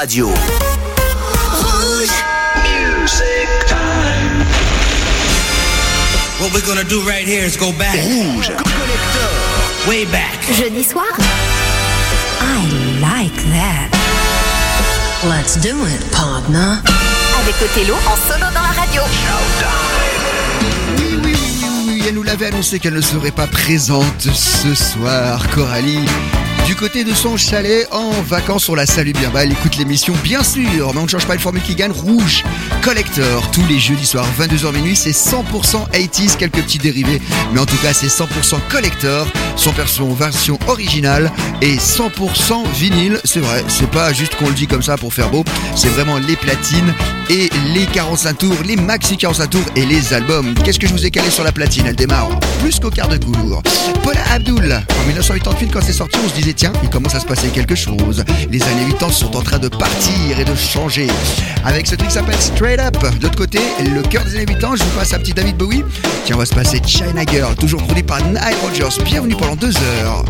radio. What we're gonna do right here is go back. Rouge. Collector. Way back. Jeudi soir. I like that. Let's do it, partner. Avec Othello en solo dans la radio. Oui, oui, oui, oui, oui, elle nous l'avait annoncé qu'elle ne serait pas présente ce soir, Coralie. Du côté de son chalet, en vacances, on la salue bien bas. Elle écoute l'émission, bien sûr, mais on ne change pas une formule qui gagne. Rouge Collector, tous les jeudis soirs, 22h minuit, c'est 100% 80s, quelques petits dérivés, mais en tout cas, c'est 100% Collector, son version, version originale et 100% vinyle. C'est vrai, c'est pas juste qu'on le dit comme ça pour faire beau, c'est vraiment les platines et les 45 tours, les maxi 45 tours et les albums. Qu'est-ce que je vous ai calé sur la platine? Elle démarre plus qu'au quart de cours. Paula Abdul, en 1988, quand c'est sorti, on se disait tiens, il commence à se passer quelque chose. Les années 80 sont en train de partir et de changer. Avec ce truc qui s'appelle Straight côté, le cœur des années 80, je vous passe un petit David Bowie. Tiens, on va se passer China Girl, toujours produit par Nile Rodgers. Bienvenue pendant deux heures.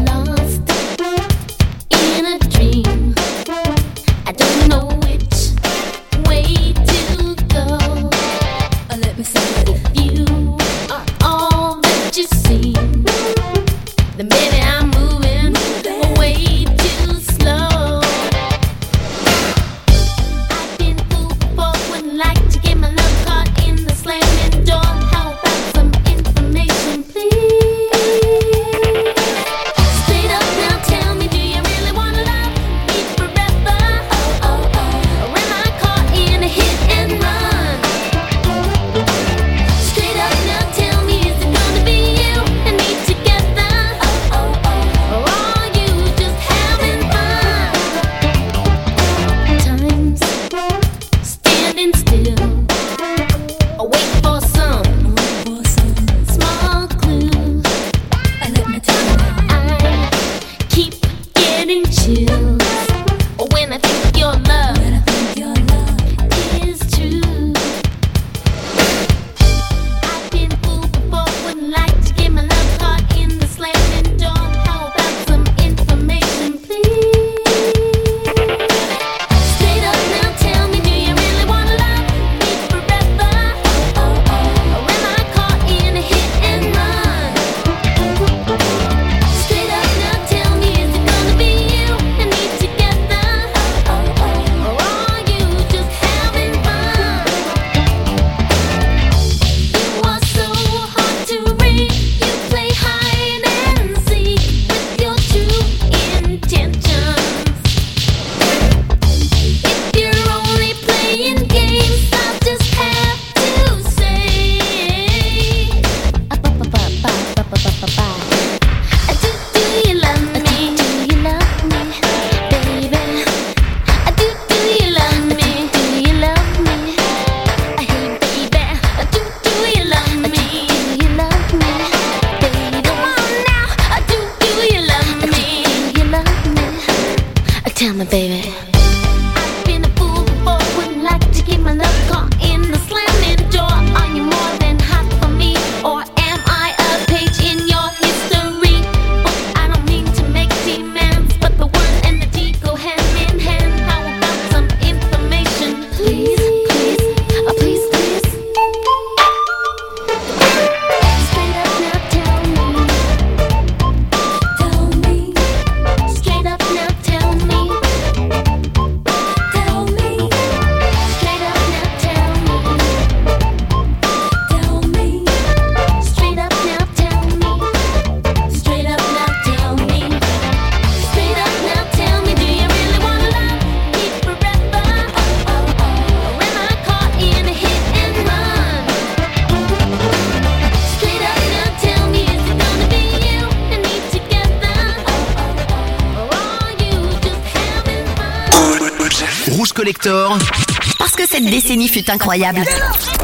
Incroyable.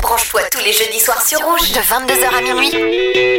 Branche-toi tous les jeudis soirs sur Rouge de 22h à minuit.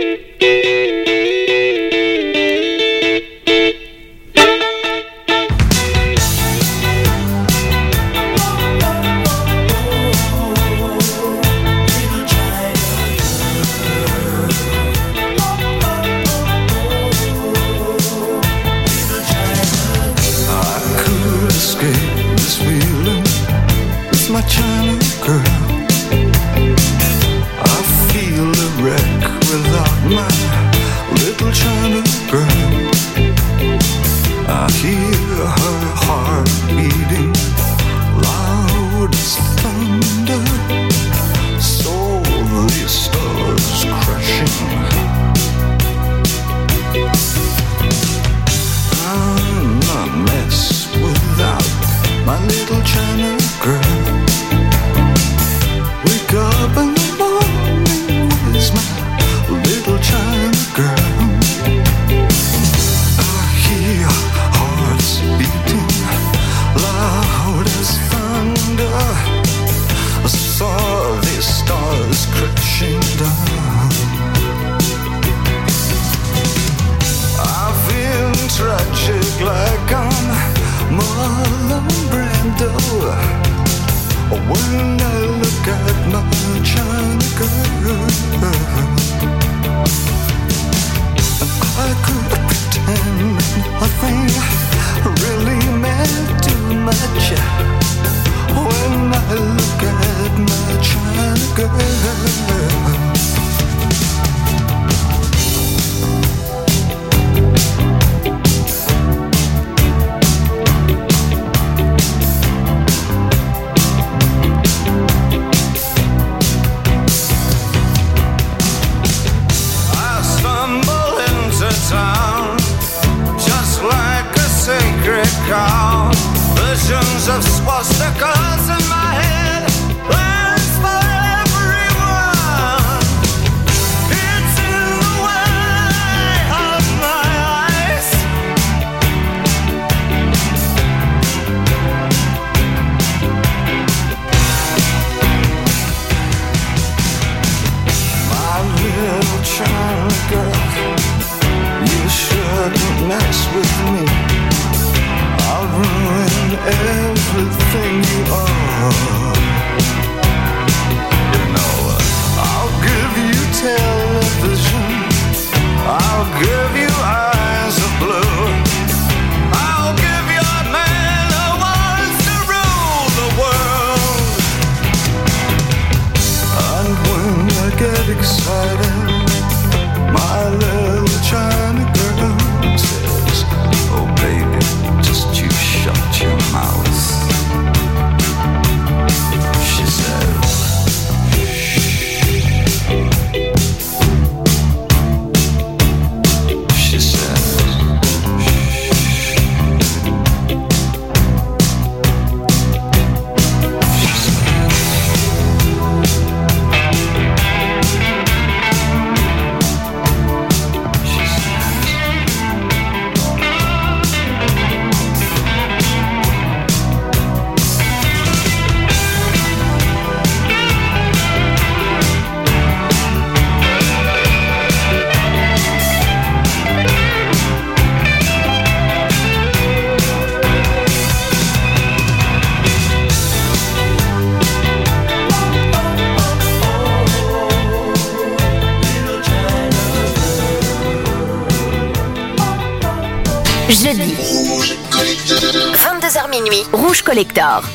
Collector.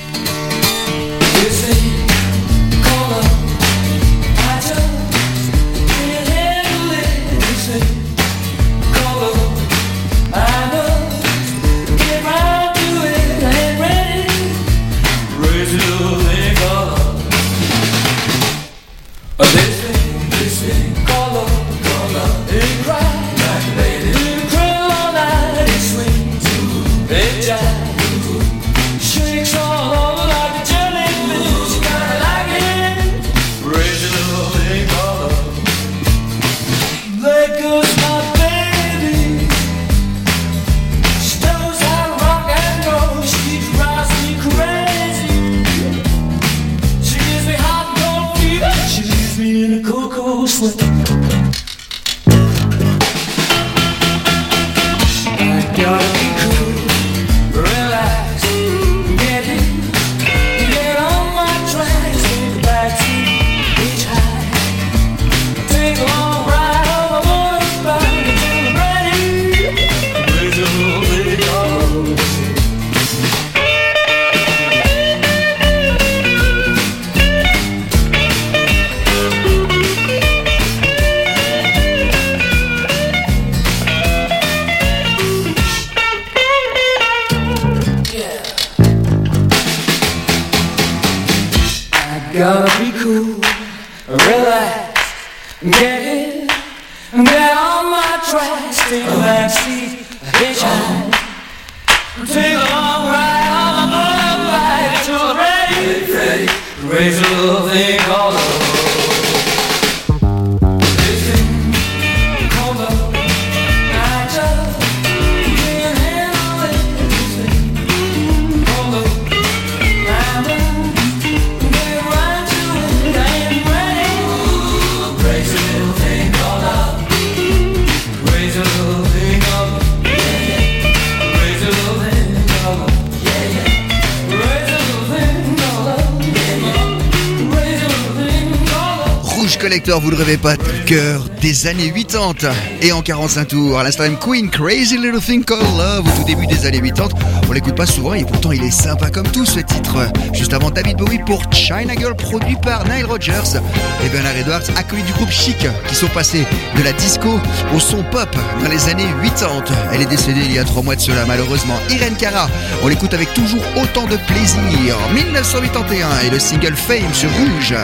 Des années 80 et en 45 tours. À l'instant Queen, Crazy Little Thing Called Love, au tout début des années 80. On l'écoute pas souvent et pourtant il est sympa comme tout ce titre. Juste avant David Bowie pour China Girl, produit par Nile Rodgers et Bernard Edwards, acolyte du groupe Chic, qui sont passés de la disco au son pop dans les années 80. Elle est décédée il y a trois mois de cela, malheureusement. Irene Cara, on l'écoute avec toujours autant de plaisir. 1981 et le single Fame sur Rouge.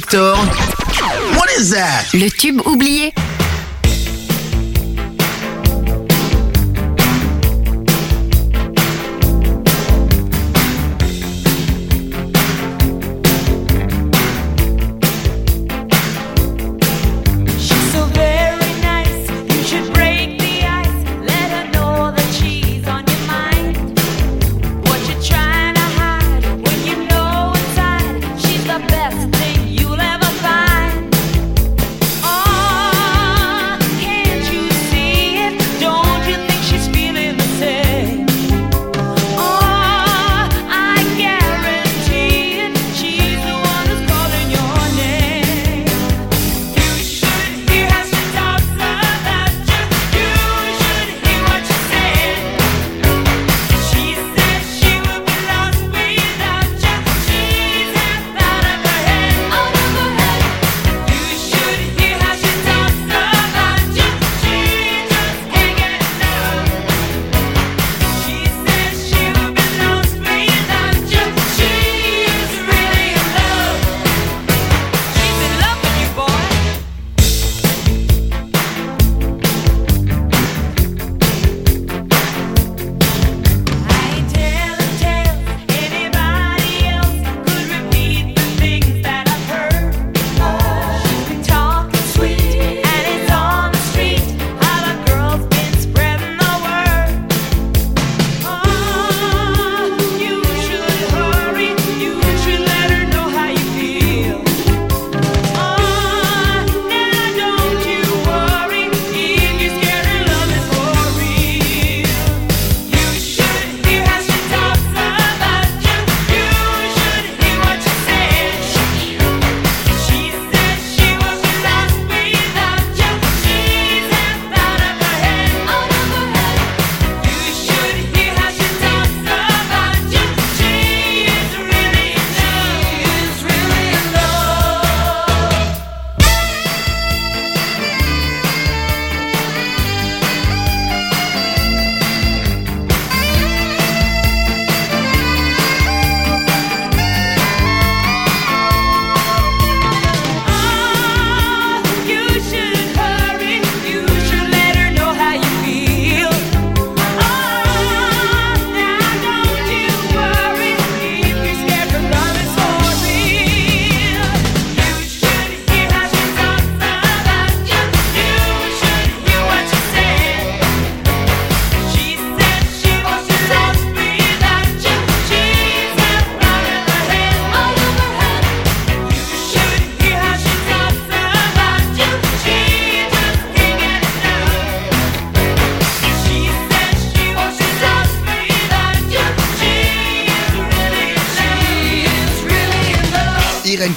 Collector. What is that? Le tube oublié.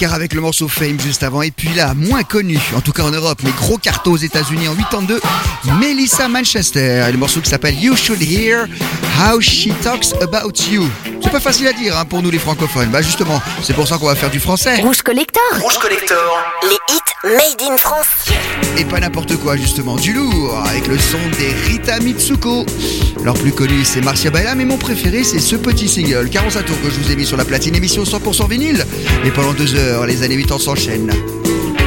Avec le morceau Fame juste avant, et puis la moins connue, en tout cas en Europe, mais gros carton aux États-Unis en 82, Melissa Manchester, et le morceau qui s'appelle You Should Hear How She Talks About You. C'est pas facile à dire hein, pour nous les francophones. Bah justement, c'est pour ça qu'on va faire du français. Rouge Collector. Rouge Collector. Les hits made in France et pas n'importe quoi justement, du lourd avec le son des Rita Mitsuko. Leur plus connu c'est Marcia Baila mais mon préféré c'est ce petit single 45 tours que je vous ai mis sur la platine émission 100% vinyle. Et pendant deux heures les années 80 s'enchaînent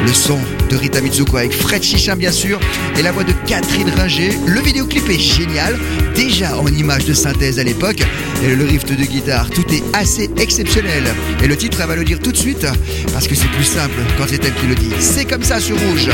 le son de Rita Mitsuko avec Fred Chichin bien sûr et la voix de Catherine Ringer. Le vidéoclip est génial, déjà en image de synthèse à l'époque et le rift de guitare, tout est assez exceptionnel. Et le titre, elle va le dire tout de suite parce que c'est plus simple quand c'est elle qui le dit. C'est comme ça sur Rouge.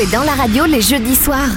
et dans la radio les jeudis soirs.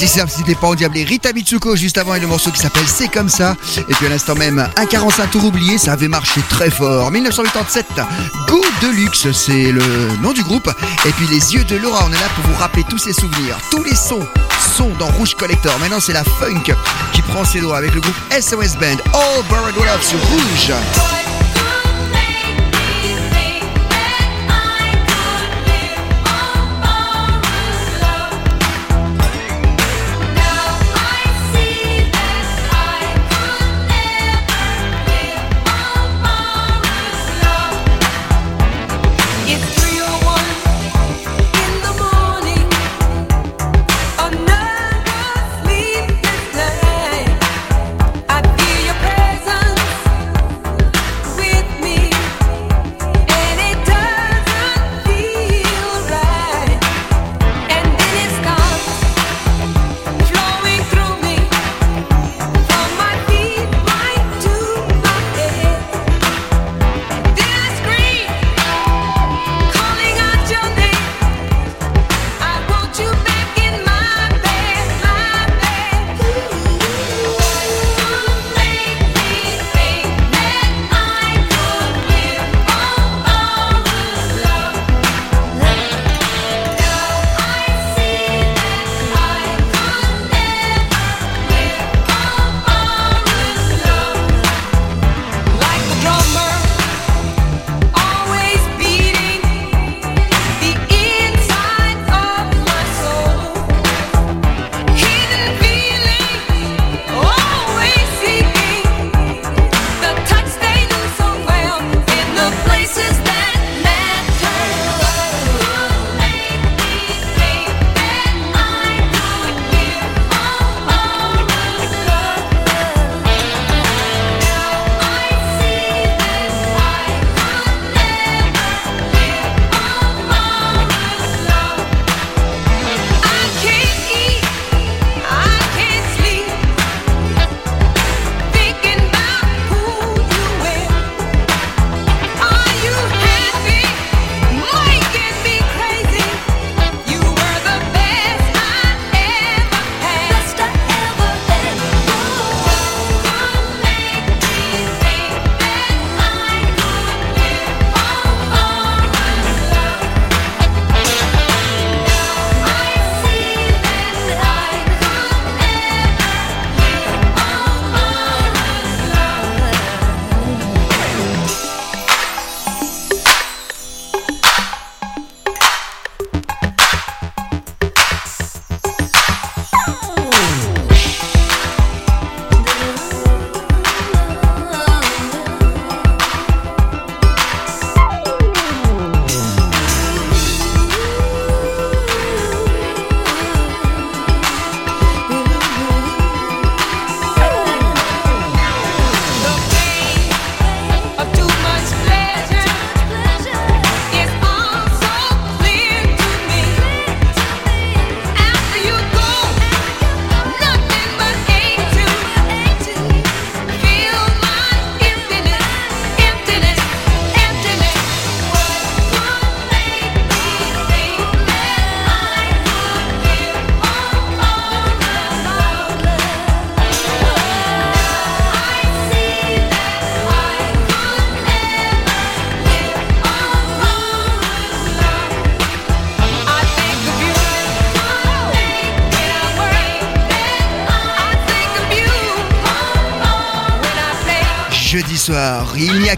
C'est simple, si t'es pas en diablé. Rita Mitsuko juste avant et le morceau qui s'appelle C'est comme ça. Et puis à l'instant même, un 45 tour oublié, ça avait marché très fort. 1987, Go Deluxe, c'est le nom du groupe. Et puis les yeux de Laura, on est là pour vous rappeler tous ses souvenirs. Tous les sons sont dans Rouge Collector. Maintenant, c'est la funk qui prend ses doigts avec le groupe SOS Band. All Borrowed Love sur Rouge.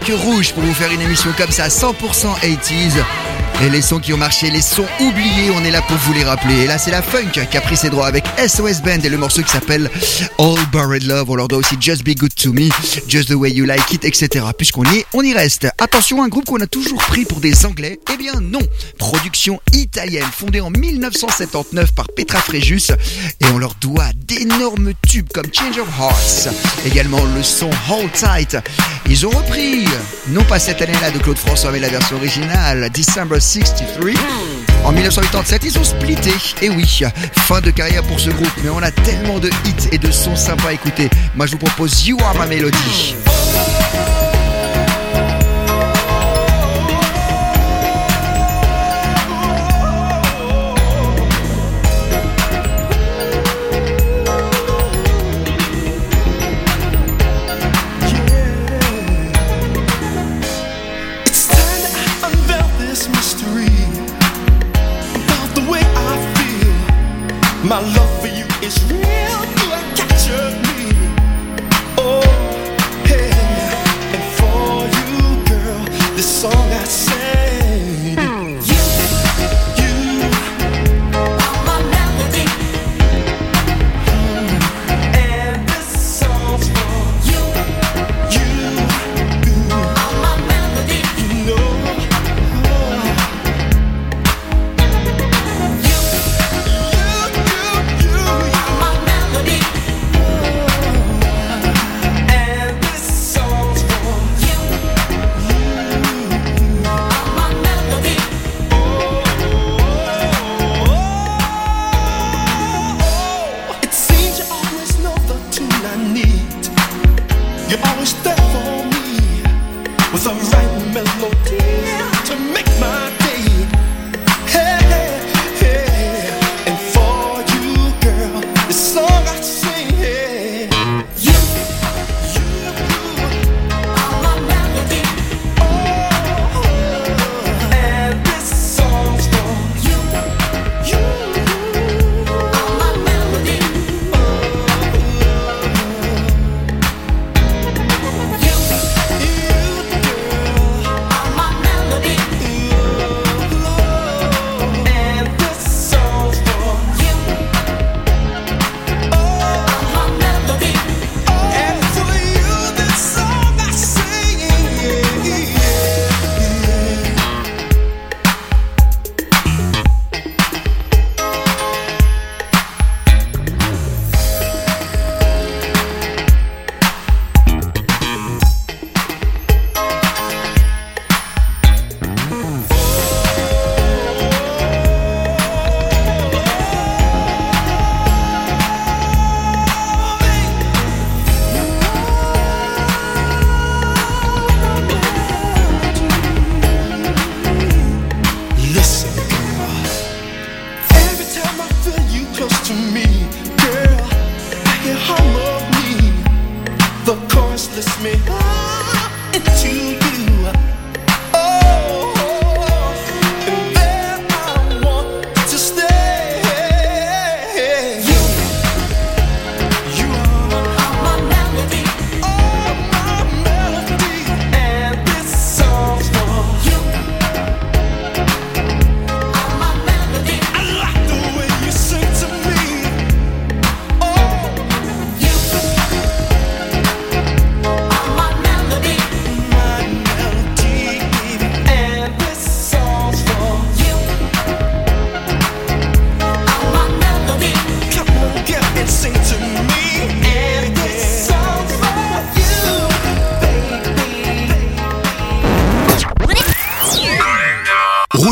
Rouge pour vous faire une émission comme ça, 100% 80s. Et les sons qui ont marché, les sons oubliés, on est là pour vous les rappeler. Et là, c'est la funk qui a pris ses droits avec SOS Band et le morceau qui s'appelle All Buried Love. On leur doit aussi Just Be Good to Me, Just the Way You Like It, etc. Puisqu'on y est, on y reste. Attention, un groupe qu'on a toujours pris pour des Anglais. Eh bien, non. Production italienne, fondée en 1979 par Petra Frejus. Et on leur doit d'énormes tubes comme Change of Hearts. Également le son Hold Tight. Ils ont repris, non pas cette année-là de Claude François, mais la version originale, December 63. En 1987, ils ont splitté. Et oui, fin de carrière pour ce groupe, mais on a tellement de hits et de sons sympas à écouter. Moi, je vous propose You Are My Melody.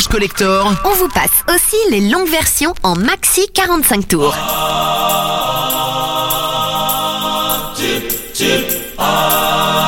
Rouge Collector, On vous passe aussi les longues versions en maxi 45 tours. I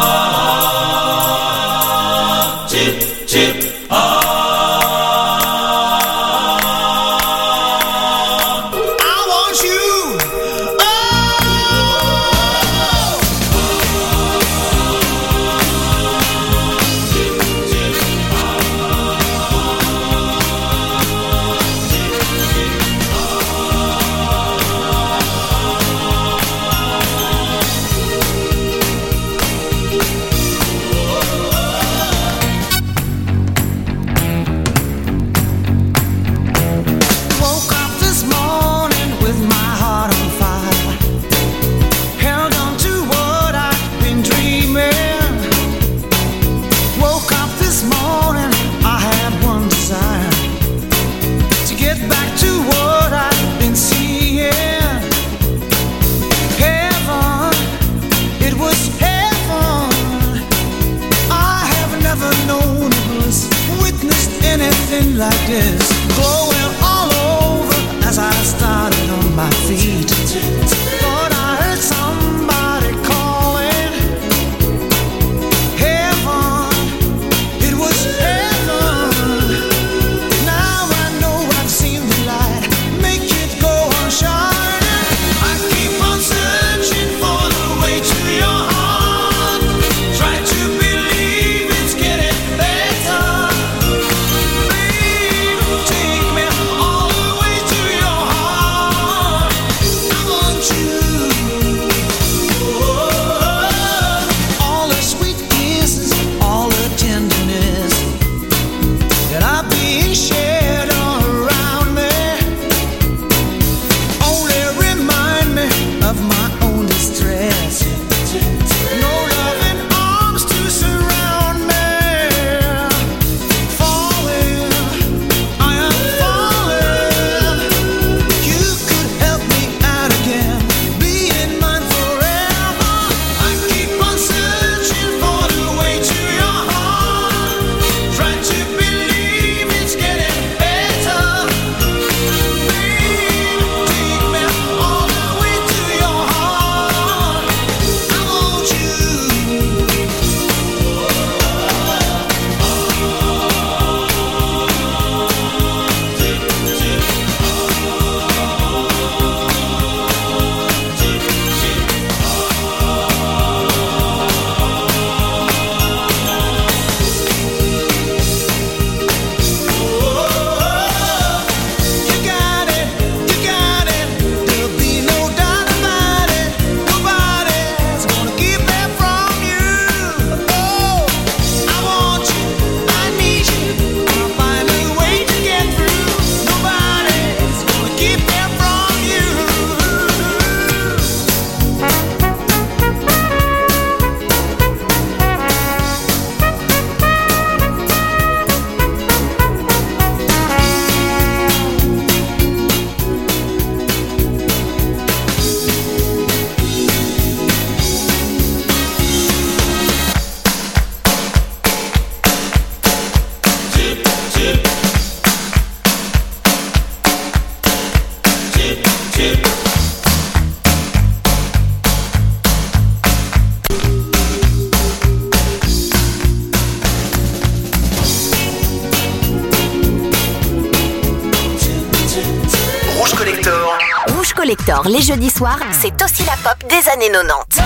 Les jeudis soirs, c'est aussi la pop des années 90.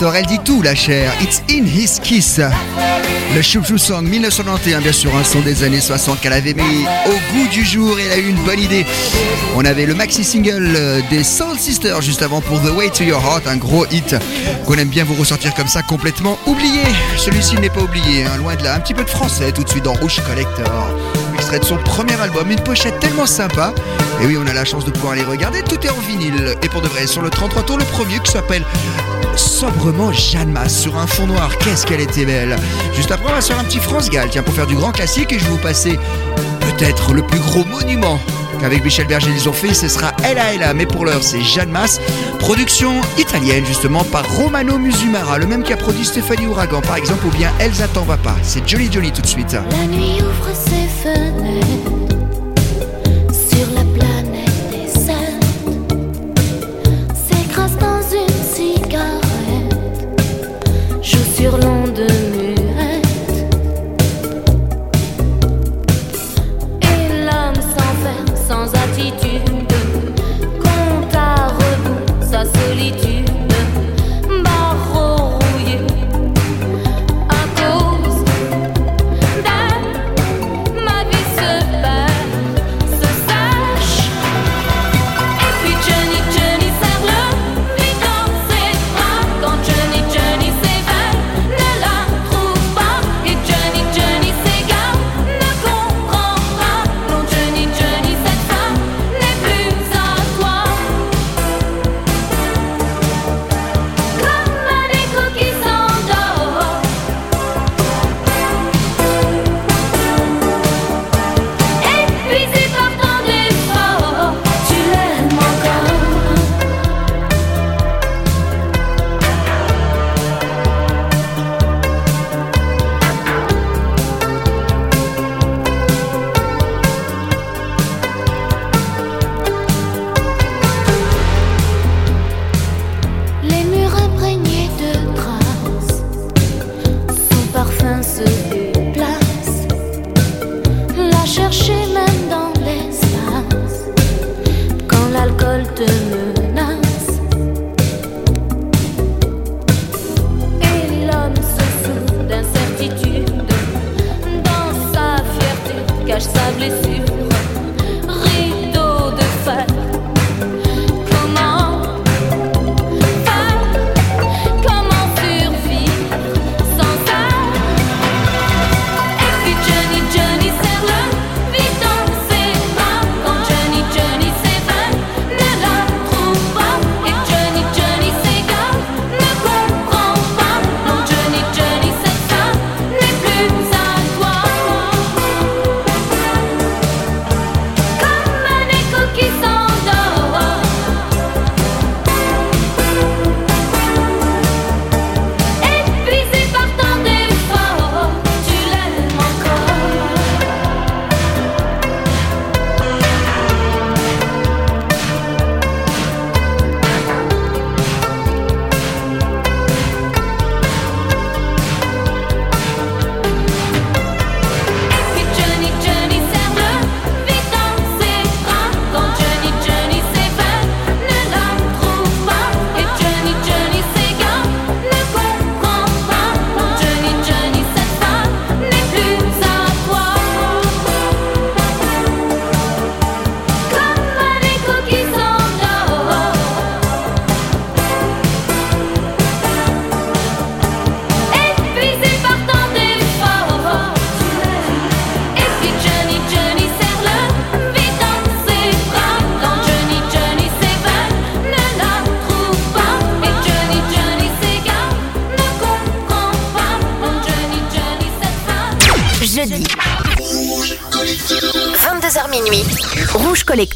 Elle dit tout la chair. It's in his kiss. Le Chouchou Song 1991, bien sûr, un son des années 60 qu'elle avait mis au goût du jour et elle a eu une bonne idée. On avait le maxi single euh, des Soul Sisters juste avant pour The Way to Your Heart, un gros hit qu'on aime bien vous ressortir comme ça complètement oublié. Celui-ci n'est pas oublié, hein, loin de là. Un petit peu de français tout de suite dans Rouge Collector. Extrait de son premier album, une pochette tellement sympa. Et oui, on a la chance de pouvoir les regarder. Tout est en vinyle. Et pour de vrai, sur le 33 tours, le premier qui s'appelle sobrement Jeanne Masse sur un fond noir. Qu'est-ce qu'elle était belle. Juste après, on va se faire un petit France Gall, tiens, pour faire du grand classique. Et je vais vous passer peut-être le plus gros monument qu'avec Michel Berger ils ont fait. Ce sera Ella Ella. Mais pour l'heure, c'est Jeanne Masse. Production italienne, justement, par Romano Musumara, le même qui a produit Stéphanie Ouragan, par exemple, ou bien Elsa t'en va pas. C'est Johnny Johnny tout de suite.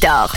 Rouge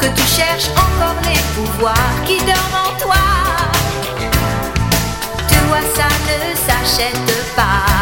que tu cherches encore les pouvoirs qui dorment en toi. Tu vois, ça ne s'achète pas.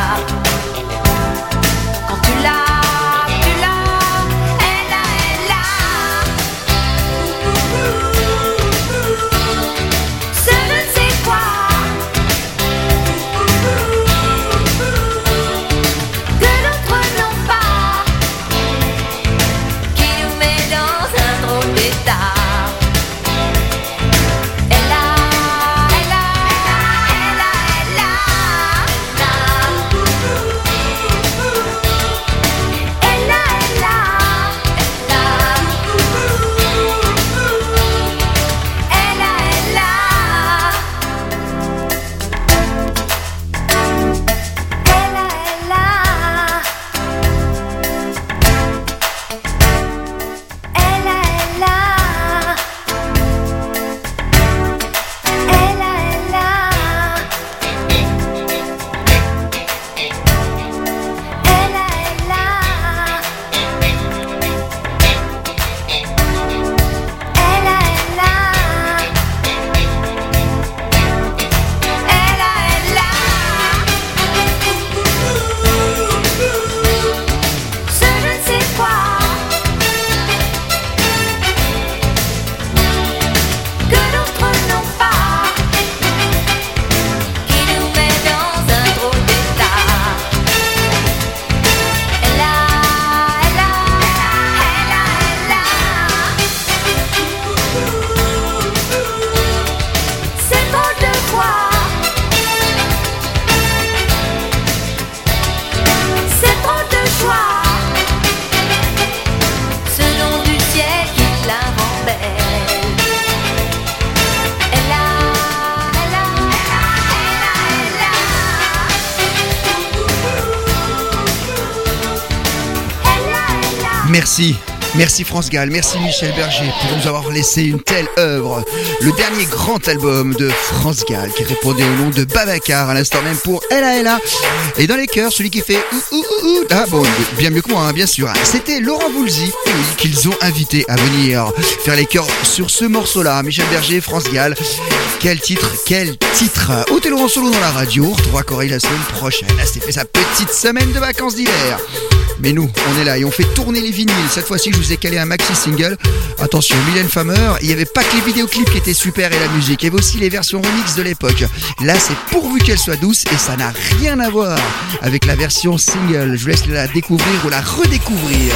Merci. Merci France Gall, merci Michel Berger pour nous avoir laissé une telle œuvre. Le dernier grand album de France Gall qui répondait au nom de Babacar à l'instant même pour Ella Ella. Et dans les chœurs, celui qui fait ouh ouh ouh. Ah bon, bien mieux que moi, hein, bien sûr. C'était Laurent Voulzy qu'ils ont invité à venir faire les chœurs sur ce morceau-là. Michel Berger, France Gall. Quel titre, quel titre. Othello en solo dans la radio. Retrouvera Coralie la semaine prochaine. Elle s'est fait sa petite semaine de vacances d'hiver. Mais nous, on est là et on fait tourner les vinyles. Cette fois-ci, je vous ai calé un maxi single. Attention, Mylène Farmer, il n'y avait pas que les vidéoclips qui étaient super et la musique. Il y avait aussi les versions remix de l'époque. Là, c'est pourvu qu'elle soit douce et ça n'a rien à voir avec la version single. Je vous laisse la découvrir ou la redécouvrir.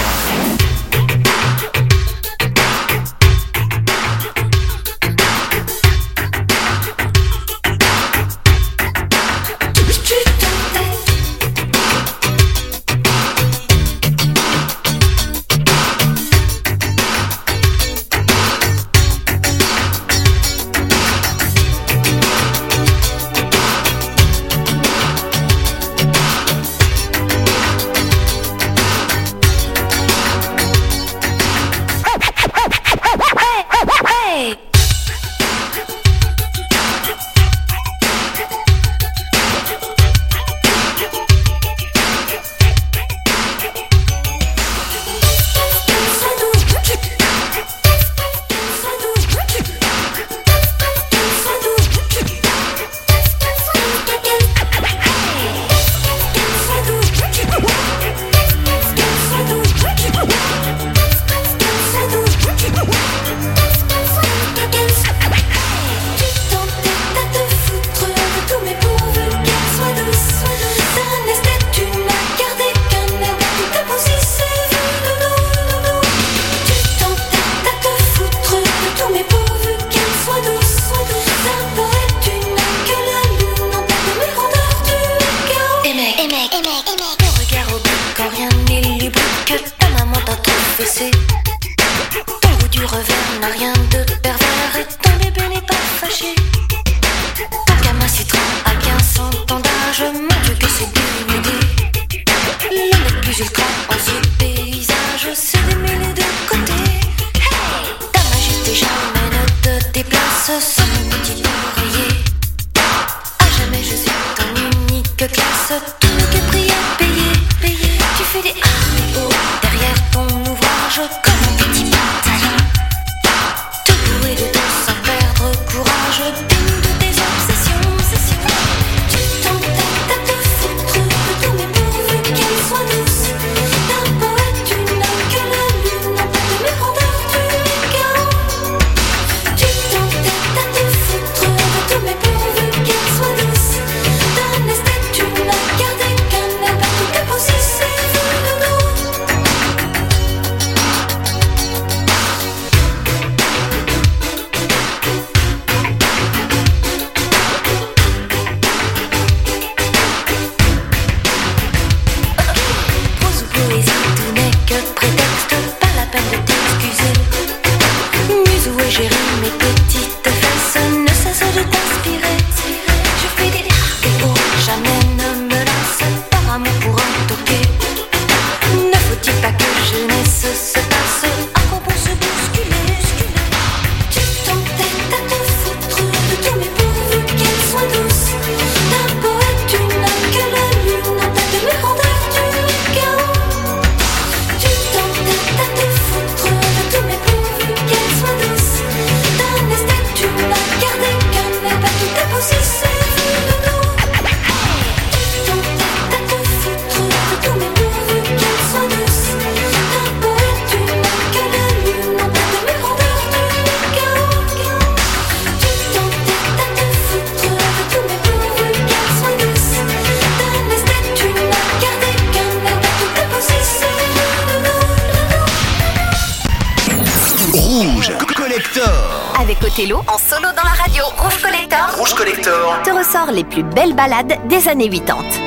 balades des années 80.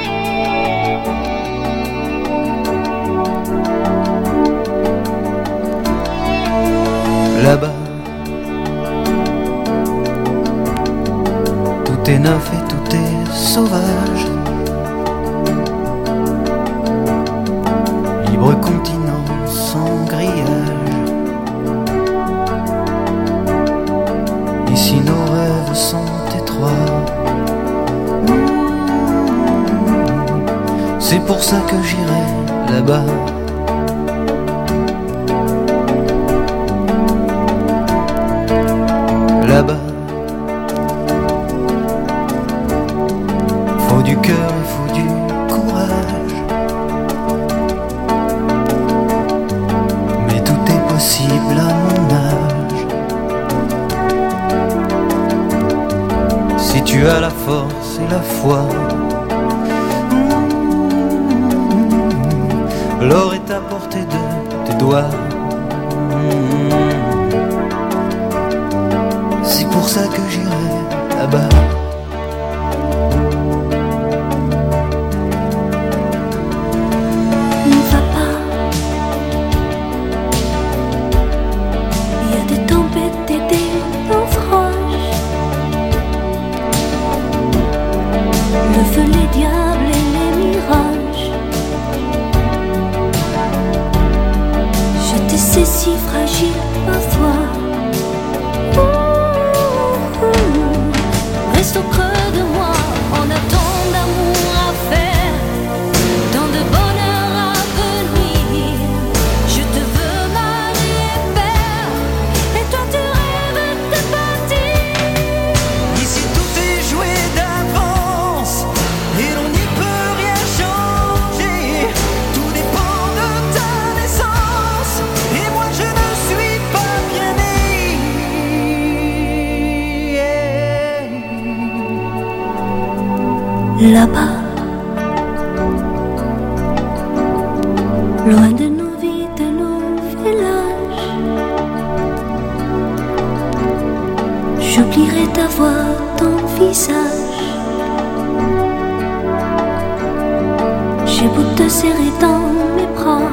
serrer dans mes bras.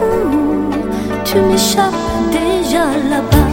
Mmh, mmh, tu m'échappes déjà là-bas.